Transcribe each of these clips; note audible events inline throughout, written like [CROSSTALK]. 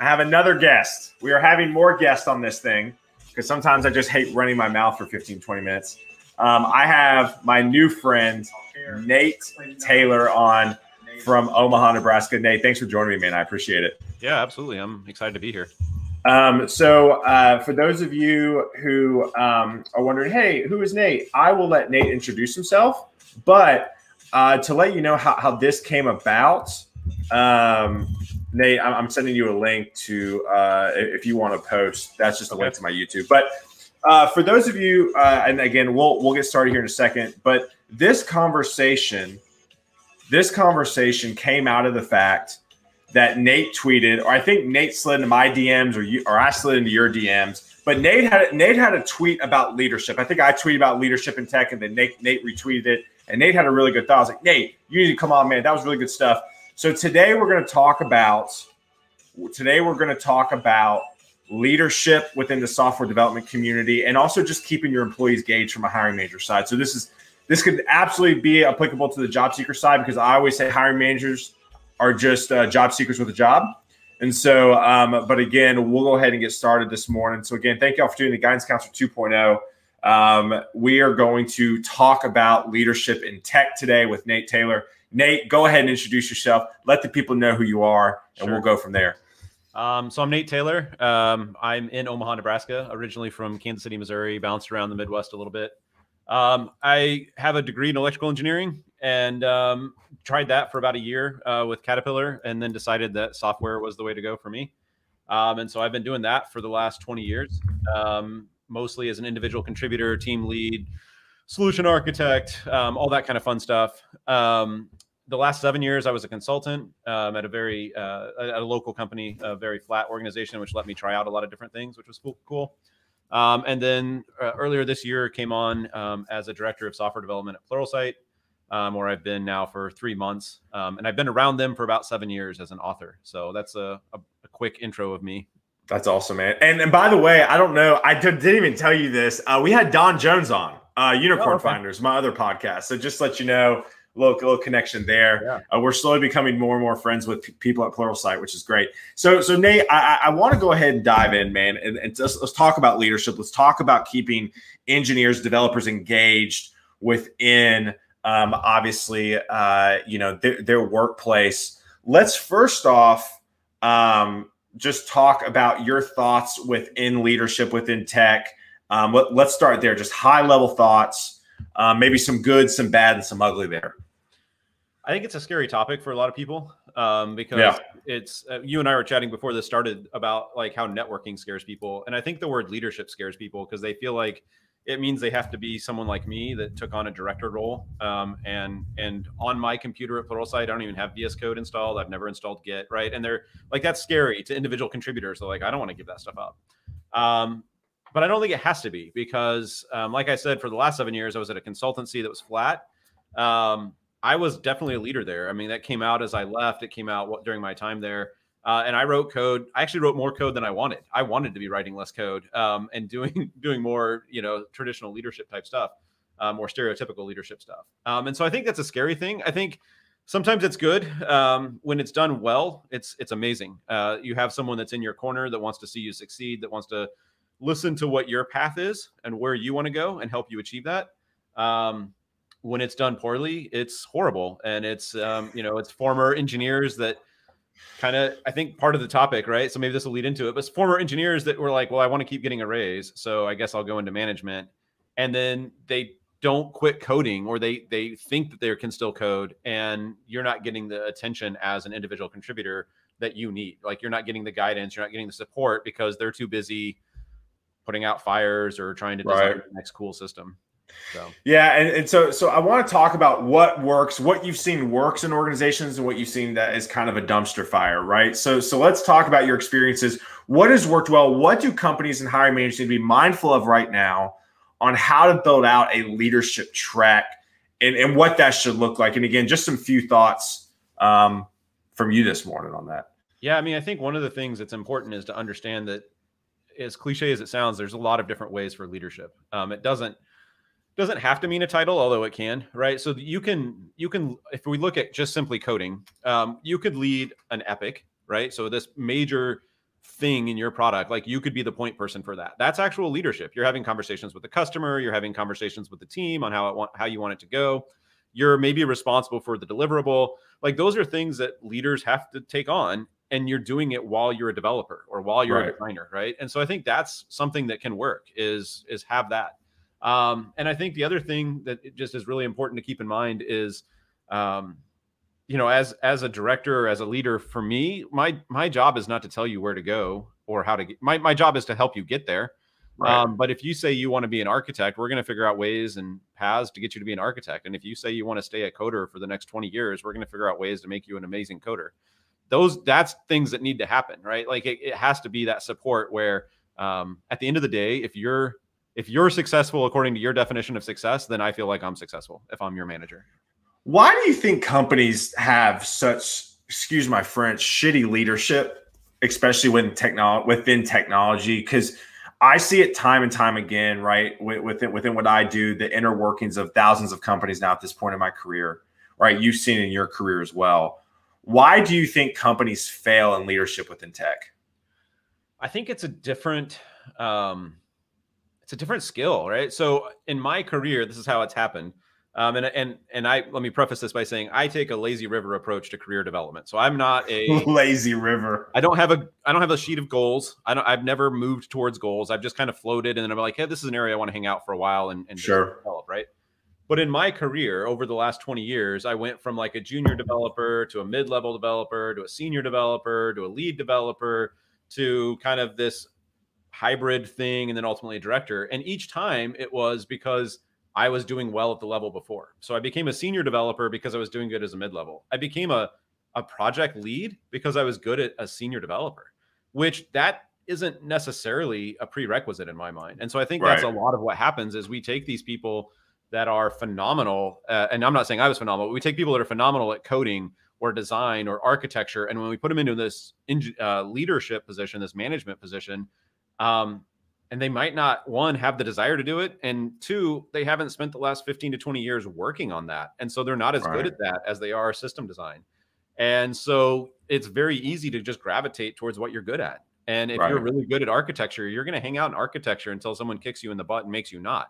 I have another guest. We are having more guests on this thing because sometimes I just hate running my mouth for 15, 20 minutes. Um, I have my new friend, Nate Taylor, on from Omaha, Nebraska. Nate, thanks for joining me, man. I appreciate it. Yeah, absolutely. I'm excited to be here. Um, so, uh, for those of you who um, are wondering, hey, who is Nate? I will let Nate introduce himself. But uh, to let you know how, how this came about, um, Nate, I'm sending you a link to uh, if you want to post. That's just a okay. link to my YouTube. But uh, for those of you, uh, and again, we'll we'll get started here in a second. But this conversation, this conversation came out of the fact that Nate tweeted, or I think Nate slid into my DMs, or you, or I slid into your DMs. But Nate had Nate had a tweet about leadership. I think I tweeted about leadership in tech, and then Nate Nate retweeted it. And Nate had a really good thought. I was like, Nate, you need to come on, man. That was really good stuff. So today we're going to talk about today we're going to talk about leadership within the software development community and also just keeping your employees engaged from a hiring manager side. So this is this could absolutely be applicable to the job seeker side because I always say hiring managers are just uh, job seekers with a job. And so, um, but again, we'll go ahead and get started this morning. So again, thank you all for doing the Guidance Counselor 2.0. Um, we are going to talk about leadership in tech today with Nate Taylor. Nate, go ahead and introduce yourself. Let the people know who you are, and sure. we'll go from there. Um, so I'm Nate Taylor. Um, I'm in Omaha, Nebraska, originally from Kansas City, Missouri, bounced around the Midwest a little bit. Um, I have a degree in electrical engineering and um, tried that for about a year uh, with Caterpillar, and then decided that software was the way to go for me. Um, and so I've been doing that for the last 20 years, um, mostly as an individual contributor, team lead, solution architect, all that kind of fun stuff the last seven years, I was a consultant um, at a very uh, at a local company, a very flat organization, which let me try out a lot of different things, which was cool. Um, and then uh, earlier this year, came on um, as a director of software development at Pluralsight, um, where I've been now for three months, um, and I've been around them for about seven years as an author. So that's a, a, a quick intro of me. That's awesome, man. And and by the way, I don't know, I didn't even tell you this. Uh, we had Don Jones on uh, Unicorn oh, okay. Finders, my other podcast. So just let you know little, little connection there. Yeah. Uh, we're slowly becoming more and more friends with p- people at Pluralsight, which is great. So, so Nate, I, I want to go ahead and dive in, man, and, and just, let's talk about leadership. Let's talk about keeping engineers, developers engaged within, um, obviously, uh, you know, their, their workplace. Let's first off um, just talk about your thoughts within leadership within tech. Um, let, us start there. Just high level thoughts. Um, maybe some good, some bad, and some ugly there. I think it's a scary topic for a lot of people um, because yeah. it's uh, you and I were chatting before this started about like how networking scares people, and I think the word leadership scares people because they feel like it means they have to be someone like me that took on a director role. Um, and and on my computer at Pluralsight, I don't even have VS Code installed. I've never installed Git, right? And they're like that's scary to individual contributors. They're like, I don't want to give that stuff up. Um, but I don't think it has to be because, um, like I said, for the last seven years, I was at a consultancy that was flat. Um, I was definitely a leader there. I mean, that came out as I left. It came out during my time there. Uh, and I wrote code. I actually wrote more code than I wanted. I wanted to be writing less code um, and doing [LAUGHS] doing more, you know, traditional leadership type stuff, uh, more stereotypical leadership stuff. Um, and so I think that's a scary thing. I think sometimes it's good um, when it's done well. It's it's amazing. Uh, you have someone that's in your corner that wants to see you succeed, that wants to listen to what your path is and where you want to go and help you achieve that. Um, when it's done poorly, it's horrible. And it's, um, you know, it's former engineers that kind of, I think part of the topic, right? So maybe this will lead into it, but former engineers that were like, well, I want to keep getting a raise. So I guess I'll go into management. And then they don't quit coding or they they think that they can still code and you're not getting the attention as an individual contributor that you need like you're not getting the guidance you're not getting the support because they're too busy putting out fires or trying to design right. the next cool system. So yeah, and, and so so I want to talk about what works, what you've seen works in organizations, and what you've seen that is kind of a dumpster fire, right? So so let's talk about your experiences. What has worked well? What do companies and hiring managers need to be mindful of right now on how to build out a leadership track and, and what that should look like? And again, just some few thoughts um, from you this morning on that. Yeah, I mean, I think one of the things that's important is to understand that as cliche as it sounds, there's a lot of different ways for leadership. Um, it doesn't doesn't have to mean a title, although it can, right? So you can you can if we look at just simply coding, um, you could lead an epic, right? So this major thing in your product like you could be the point person for that that's actual leadership you're having conversations with the customer you're having conversations with the team on how it want how you want it to go you're maybe responsible for the deliverable like those are things that leaders have to take on and you're doing it while you're a developer or while you're right. a designer right and so i think that's something that can work is is have that um, and i think the other thing that just is really important to keep in mind is um, you know as as a director or as a leader for me my my job is not to tell you where to go or how to get my, my job is to help you get there. Right. um, but if you say you want to be an architect we're going to figure out ways and paths to get you to be an architect. And if you say you want to stay a coder for the next 20 years we're going to figure out ways to make you an amazing coder. Those that's things that need to happen right? Like it, it has to be that support where um, at the end of the day if you're if you're successful according to your definition of success then i feel like i'm successful if i'm your manager why do you think companies have such, excuse my French, shitty leadership, especially when technology within technology? Because I see it time and time again, right? Within within what I do, the inner workings of thousands of companies now at this point in my career, right? You've seen in your career as well. Why do you think companies fail in leadership within tech? I think it's a different um, it's a different skill, right? So in my career, this is how it's happened. Um, and and and I let me preface this by saying I take a lazy river approach to career development. So I'm not a [LAUGHS] lazy river. I don't have a I don't have a sheet of goals. I don't I've never moved towards goals. I've just kind of floated and then I'm like, hey, this is an area I want to hang out for a while and, and sure. develop, right? But in my career over the last 20 years, I went from like a junior developer to a mid-level developer to a senior developer to a lead developer to kind of this hybrid thing and then ultimately a director. And each time it was because I was doing well at the level before. So I became a senior developer because I was doing good as a mid level. I became a, a project lead because I was good at a senior developer, which that isn't necessarily a prerequisite in my mind. And so I think right. that's a lot of what happens is we take these people that are phenomenal. Uh, and I'm not saying I was phenomenal, we take people that are phenomenal at coding or design or architecture. And when we put them into this uh, leadership position, this management position, um, and they might not one have the desire to do it and two they haven't spent the last 15 to 20 years working on that and so they're not as right. good at that as they are system design and so it's very easy to just gravitate towards what you're good at and if right. you're really good at architecture you're going to hang out in architecture until someone kicks you in the butt and makes you not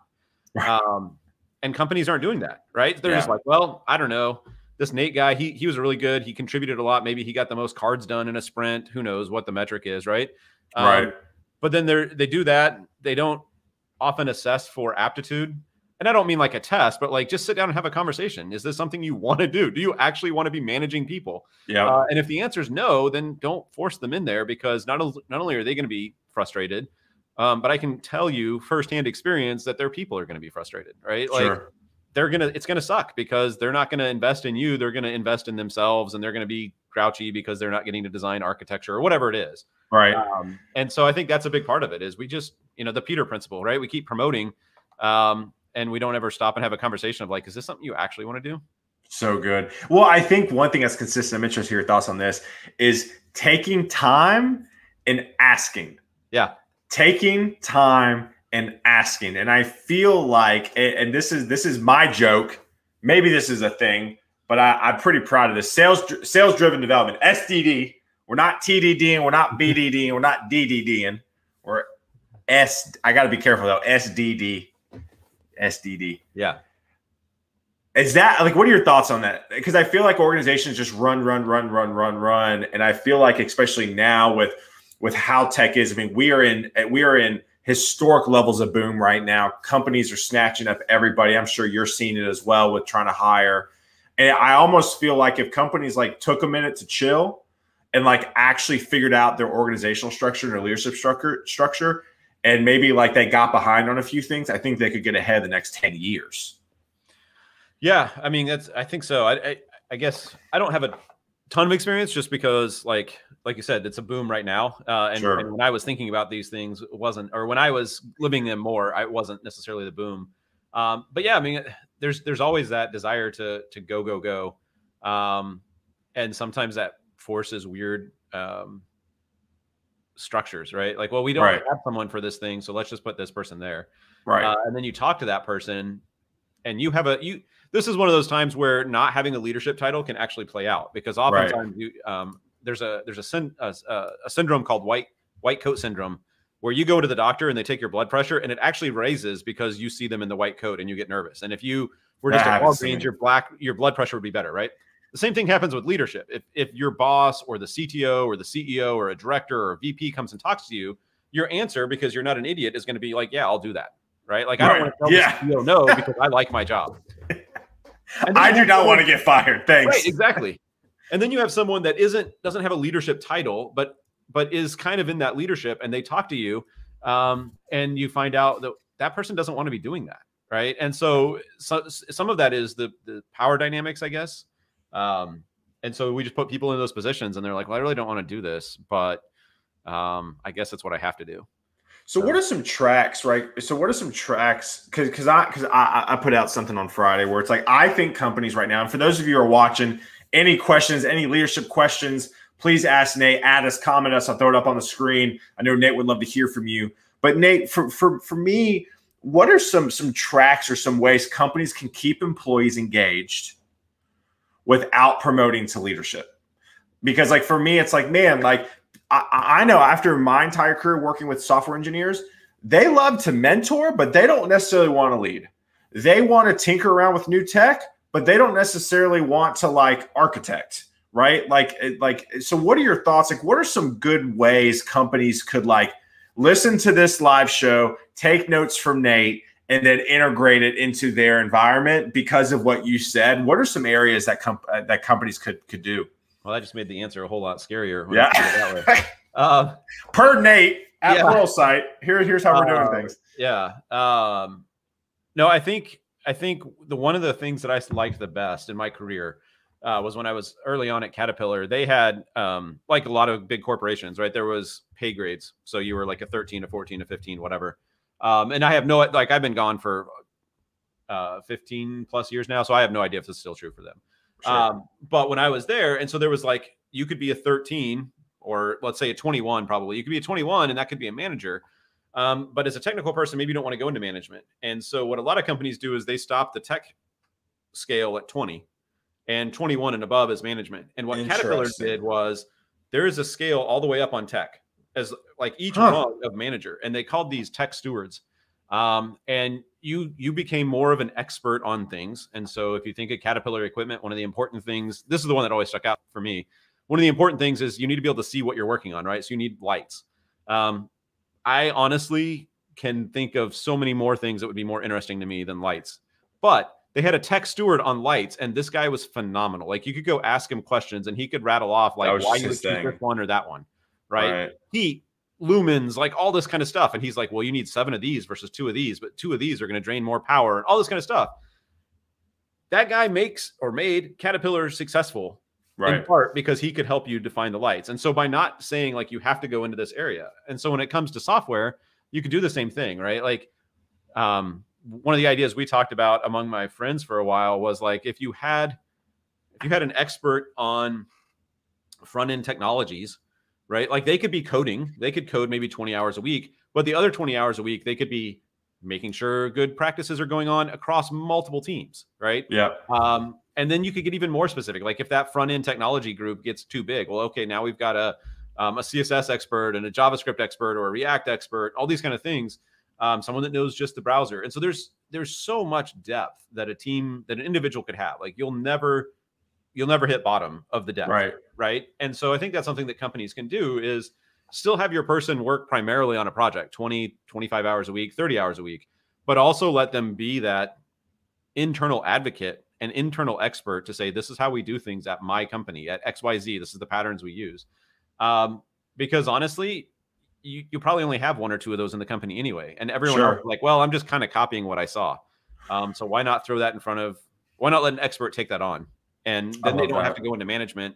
um, and companies aren't doing that right they're yeah. just like well i don't know this Nate guy, he he was really good. He contributed a lot. Maybe he got the most cards done in a sprint. Who knows what the metric is, right? Um, right but then they they do that. They don't often assess for aptitude. And I don't mean like a test, but like just sit down and have a conversation. Is this something you want to do? Do you actually want to be managing people? Yeah. Uh, and if the answer is no, then don't force them in there because not, not only are they going to be frustrated, um, but I can tell you firsthand experience that their people are going to be frustrated, right? Like sure. they're gonna, it's gonna suck because they're not going to invest in you. They're going to invest in themselves, and they're going to be grouchy because they're not getting to design architecture or whatever it is. Right. Um, and so I think that's a big part of it is we just, you know, the Peter principle, right? We keep promoting um, and we don't ever stop and have a conversation of like, is this something you actually want to do? So good. Well, I think one thing that's consistent, I'm interested in your thoughts on this, is taking time and asking. Yeah. Taking time and asking. And I feel like, and this is this is my joke. Maybe this is a thing, but I, I'm pretty proud of this. Sales sales driven development, SDD we're not TDDing, we're not BDDing, we're not DDDing. We're S. I got to be careful though. SDD, SDD. Yeah. Is that like what are your thoughts on that? Because I feel like organizations just run, run, run, run, run, run, and I feel like especially now with with how tech is. I mean, we are in we are in historic levels of boom right now. Companies are snatching up everybody. I'm sure you're seeing it as well with trying to hire. And I almost feel like if companies like took a minute to chill and like actually figured out their organizational structure and their leadership structure structure and maybe like they got behind on a few things, I think they could get ahead the next 10 years. Yeah, I mean that's I think so. I, I, I guess I don't have a ton of experience just because like like you said, it's a boom right now. Uh, and, sure. and, when I was thinking about these things, it wasn't or when I was living them more, I wasn't necessarily the boom. Um, but yeah, I mean, there's there's always that desire to to go go go, um, and sometimes that forces weird um, structures, right? Like, well, we don't right. have someone for this thing, so let's just put this person there, right? Uh, and then you talk to that person, and you have a you. This is one of those times where not having a leadership title can actually play out because oftentimes right. you, um, there's a there's a, a, a syndrome called white white coat syndrome, where you go to the doctor and they take your blood pressure and it actually raises because you see them in the white coat and you get nervous. And if you were just at Walgreens, your black your blood pressure would be better, right? The same thing happens with leadership. If if your boss or the CTO or the CEO or a director or a VP comes and talks to you, your answer, because you're not an idiot, is going to be like, "Yeah, I'll do that." Right? Like I don't want to tell yeah. the CEO no because I like my job. [LAUGHS] I do not want to get fired. Thanks. Right, exactly. And then you have someone that isn't doesn't have a leadership title, but but is kind of in that leadership, and they talk to you, um, and you find out that that person doesn't want to be doing that, right? And so, so some of that is the the power dynamics, I guess. Um, and so we just put people in those positions, and they're like, "Well, I really don't want to do this, but um, I guess that's what I have to do." So, what are some tracks, right? So, what are some tracks? Because because I because I, I put out something on Friday where it's like I think companies right now, and for those of you who are watching, any questions, any leadership questions, please ask Nate. Add us, comment us. I'll throw it up on the screen. I know Nate would love to hear from you. But Nate, for for for me, what are some some tracks or some ways companies can keep employees engaged without promoting to leadership? Because like for me, it's like man, like I, I know after my entire career working with software engineers, they love to mentor, but they don't necessarily want to lead. They want to tinker around with new tech, but they don't necessarily want to like architect right? Like like so what are your thoughts? Like what are some good ways companies could like listen to this live show take notes from nate and then integrate it into their environment because of what you said? What are some areas that com- uh, that companies could could do? Well that just made the answer a whole lot scarier yeah. uh, [LAUGHS] per nate at yeah. Pluralsight here, here's how we're doing uh, things. yeah um no i think I think the one of the things that I liked the best in my career uh, was when I was early on at Caterpillar. They had um, like a lot of big corporations, right? There was pay grades, so you were like a 13 to 14 to 15, whatever. Um, and I have no like I've been gone for uh, 15 plus years now, so I have no idea if this is still true for them. Sure. Um, but when I was there, and so there was like you could be a 13 or let's say a 21, probably you could be a 21, and that could be a manager. Um, but as a technical person, maybe you don't want to go into management. And so what a lot of companies do is they stop the tech scale at 20 and 21 and above is management. And what Caterpillar did was there is a scale all the way up on tech as like each huh. rung of manager. And they called these tech stewards. Um, and you you became more of an expert on things. And so if you think of Caterpillar equipment, one of the important things, this is the one that always stuck out for me. One of the important things is you need to be able to see what you're working on, right? So you need lights. Um, I honestly can think of so many more things that would be more interesting to me than lights. But they had a tech steward on lights, and this guy was phenomenal. Like you could go ask him questions, and he could rattle off like why you would choose this one or that one, right? right? Heat, lumens, like all this kind of stuff. And he's like, well, you need seven of these versus two of these, but two of these are going to drain more power, and all this kind of stuff. That guy makes or made Caterpillar successful right. in part because he could help you define the lights. And so by not saying like you have to go into this area, and so when it comes to software, you could do the same thing, right? Like, um, one of the ideas we talked about among my friends for a while was like if you had if you had an expert on front end technologies, right? Like they could be coding, they could code maybe 20 hours a week, but the other 20 hours a week they could be making sure good practices are going on across multiple teams, right? Yeah. Um, and then you could get even more specific. Like if that front end technology group gets too big, well, okay, now we've got a um, a CSS expert and a JavaScript expert or a React expert, all these kind of things. Um, someone that knows just the browser. And so there's there's so much depth that a team that an individual could have. Like you'll never you'll never hit bottom of the depth. Right. Right. And so I think that's something that companies can do is still have your person work primarily on a project 20 25 hours a week 30 hours a week but also let them be that internal advocate an internal expert to say this is how we do things at my company at xyz this is the patterns we use um, because honestly you, you probably only have one or two of those in the company anyway and everyone sure. else like well i'm just kind of copying what i saw um, so why not throw that in front of why not let an expert take that on and then they don't that. have to go into management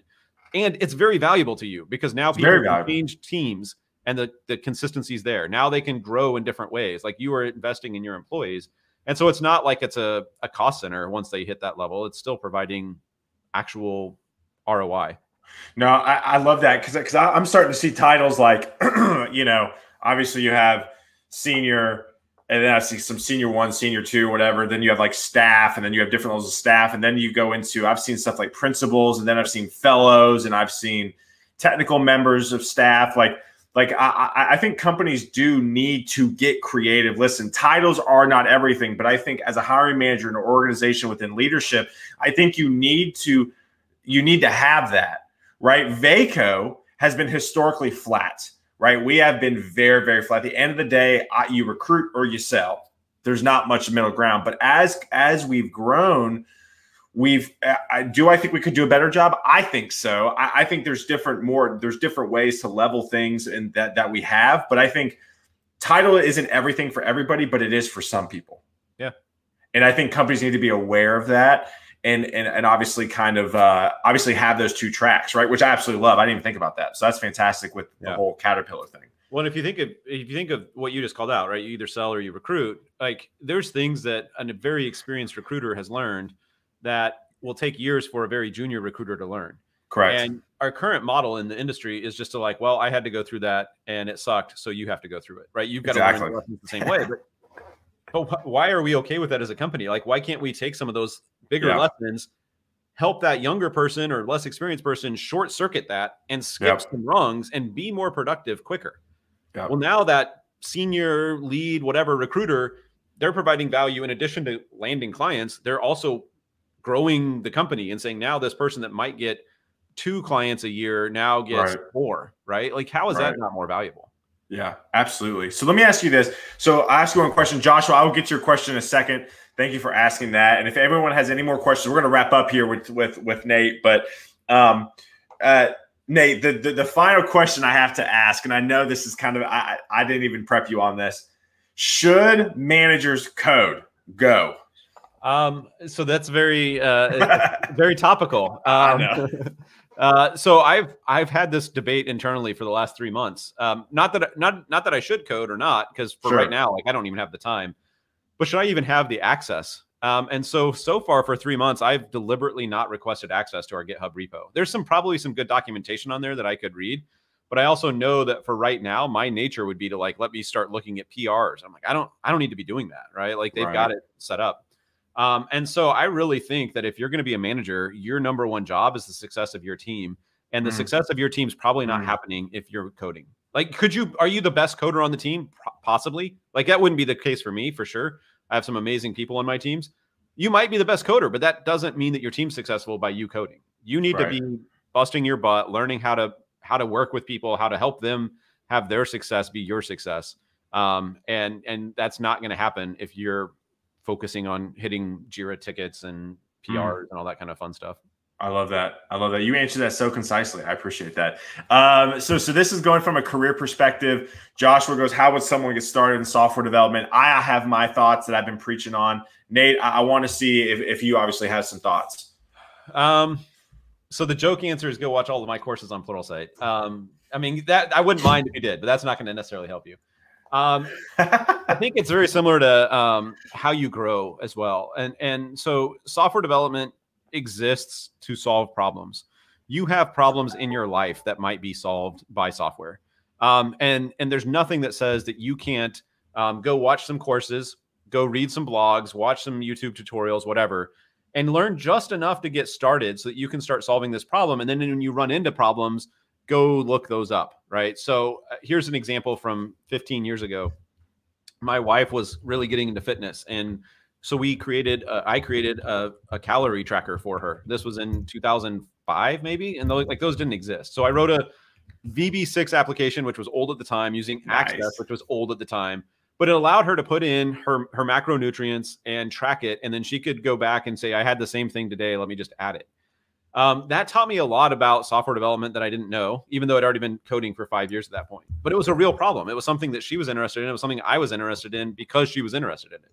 and it's very valuable to you because now people can change teams and the the consistency is there now they can grow in different ways like you are investing in your employees and so it's not like it's a, a cost center once they hit that level. It's still providing actual ROI. No, I, I love that because because I'm starting to see titles like, [CLEARS THROAT] you know, obviously you have senior, and then I see some senior one, senior two, whatever. Then you have like staff, and then you have different levels of staff, and then you go into I've seen stuff like principals, and then I've seen fellows, and I've seen technical members of staff. Like like I, I think companies do need to get creative. Listen, titles are not everything, but I think as a hiring manager in an organization within leadership, I think you need to you need to have that, right? Vaco has been historically flat, right? We have been very, very flat. At the end of the day, you recruit or you sell. There's not much middle ground. But as as we've grown, we've uh, I, do I think we could do a better job? I think so. I, I, think there's different more there's different ways to level things and that that we have. But I think title isn't everything for everybody, but it is for some people. Yeah. And I think companies need to be aware of that and and, and obviously kind of uh, obviously have those two tracks, right? Which I absolutely love. I didn't even think about that. So that's fantastic with yeah. the whole caterpillar thing. Well, if you think of if you think of what you just called out, right? You either sell or you recruit. Like there's things that a very experienced recruiter has learned that will take years for a very junior recruiter to learn. Correct. And our current model in the industry is just to like, well, I had to go through that and it sucked, so you have to go through it, right? You've got exactly. to learn the same way. But, but why are we okay with that as a company? Like, why can't we take some of those bigger yeah. lessons, help that younger person or less experienced person short circuit that and skip yep. some rungs and be more productive quicker? Yep. Well, now that senior lead, whatever recruiter, they're providing value in addition to landing clients. They're also growing the company and saying now this person that might get two clients a year now gets right. four, right? Like, how is right. that not more valuable? Yeah, absolutely. So let me ask you this. So I ask you one question, Joshua. I will get your question in a second. Thank you for asking that. And if everyone has any more questions, we're going to wrap up here with with with Nate. But um, uh, Nate, the, the the final question I have to ask, and I know this is kind of I I didn't even prep you on this. Should managers code go? Um, so that's very, uh, [LAUGHS] very topical. Um, [LAUGHS] uh, so I've I've had this debate internally for the last three months. Um, not that not not that I should code or not, because for sure. right now, like I don't even have the time. But should I even have the access? Um, and so so far for three months, I've deliberately not requested access to our GitHub repo. There's some probably some good documentation on there that I could read, but I also know that for right now, my nature would be to like let me start looking at PRs. I'm like, I don't I don't need to be doing that, right? Like they've right. got it set up. Um, and so I really think that if you're going to be a manager, your number one job is the success of your team. And the mm. success of your team is probably not mm. happening if you're coding. Like, could you, are you the best coder on the team? Possibly. Like, that wouldn't be the case for me for sure. I have some amazing people on my teams. You might be the best coder, but that doesn't mean that your team's successful by you coding. You need right. to be busting your butt, learning how to, how to work with people, how to help them have their success be your success. Um, and, and that's not going to happen if you're focusing on hitting Jira tickets and PRs mm. and all that kind of fun stuff. I love that. I love that. You answered that so concisely. I appreciate that. Um, so, so this is going from a career perspective. Joshua goes, "How would someone get started in software development?" I have my thoughts that I've been preaching on. Nate, I, I want to see if, if you obviously have some thoughts. Um, so the joke answer is go watch all of my courses on Pluralsight. Um, I mean that I wouldn't mind if you did, but that's not going to necessarily help you. Um, [LAUGHS] I think it's very similar to um, how you grow as well. And and so software development exists to solve problems. You have problems in your life that might be solved by software. Um, and and there's nothing that says that you can't um, go watch some courses, go read some blogs, watch some YouTube tutorials, whatever, and learn just enough to get started so that you can start solving this problem. And then when you run into problems, go look those up, right? So uh, here's an example from 15 years ago. My wife was really getting into fitness, and so we created, uh, I created a, a, calorie tracker for her. This was in 2005, maybe, and those, like those didn't exist. So I wrote a VB6 application, which was old at the time, using nice. Access, which was old at the time. But it allowed her to put in her her macronutrients and track it, and then she could go back and say, "I had the same thing today. Let me just add it." Um, that taught me a lot about software development that I didn't know, even though I'd already been coding for five years at that point. But it was a real problem. It was something that she was interested in. It was something I was interested in because she was interested in it.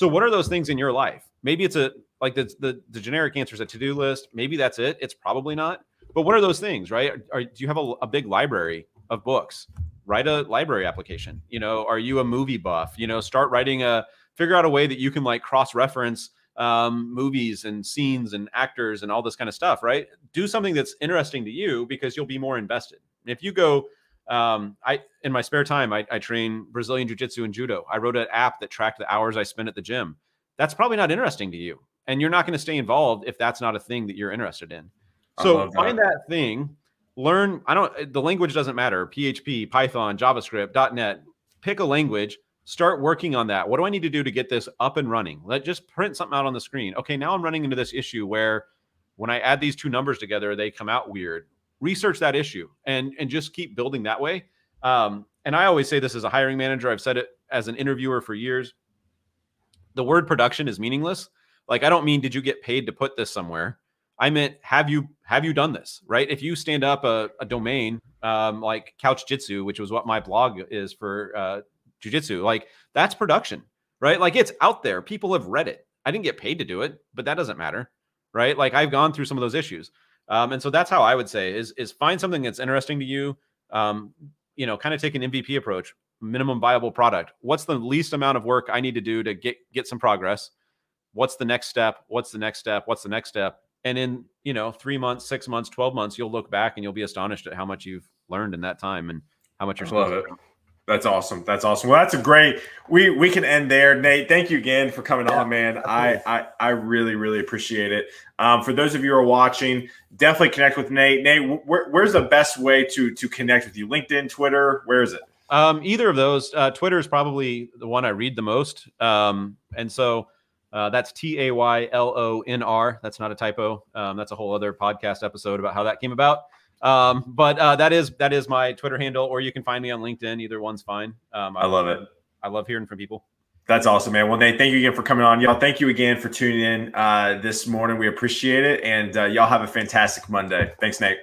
So, what are those things in your life? Maybe it's a like the the, the generic answer is a to do list. Maybe that's it. It's probably not. But what are those things, right? Are, are, do you have a, a big library of books? Write a library application. You know, are you a movie buff? You know, start writing a figure out a way that you can like cross reference um, movies and scenes and actors and all this kind of stuff, right? Do something that's interesting to you because you'll be more invested. If you go, um, I in my spare time, I, I train Brazilian Jiu Jitsu and Judo. I wrote an app that tracked the hours I spent at the gym. That's probably not interesting to you, and you're not going to stay involved if that's not a thing that you're interested in. So find that thing learn. I don't. The language doesn't matter. PHP, Python, JavaScript, .NET. Pick a language. Start working on that. What do I need to do to get this up and running? Let just print something out on the screen. Okay, now I'm running into this issue where when I add these two numbers together, they come out weird. Research that issue and and just keep building that way. Um, and I always say this as a hiring manager. I've said it as an interviewer for years. The word production is meaningless. Like I don't mean did you get paid to put this somewhere. I meant have you have you done this right? If you stand up a, a domain um, like Couch Jitsu, which was what my blog is for uh, jujitsu, like that's production, right? Like it's out there. People have read it. I didn't get paid to do it, but that doesn't matter, right? Like I've gone through some of those issues, um, and so that's how I would say is is find something that's interesting to you. Um, you know, kind of take an MVP approach, minimum viable product. What's the least amount of work I need to do to get get some progress? What's the next step? What's the next step? What's the next step? and in you know three months six months 12 months you'll look back and you'll be astonished at how much you've learned in that time and how much you're I love it that's awesome. That's awesome. Well that's a great we we can end there. Nate thank you again for coming yeah, on man. I, I i really really appreciate it. Um, for those of you who are watching definitely connect with nate. Nate where, where's the best way to to connect with you? Linkedin twitter where is it? Um, either of those. Uh, twitter is probably the one i read the most. Um, and so uh, that's T A Y L O N R. That's not a typo. Um, that's a whole other podcast episode about how that came about. Um, but uh, that is that is my Twitter handle, or you can find me on LinkedIn. Either one's fine. Um, I, I love it. I love hearing from people. That's awesome, man. Well, Nate, thank you again for coming on. Y'all, thank you again for tuning in uh, this morning. We appreciate it. And uh, y'all have a fantastic Monday. Thanks, Nate.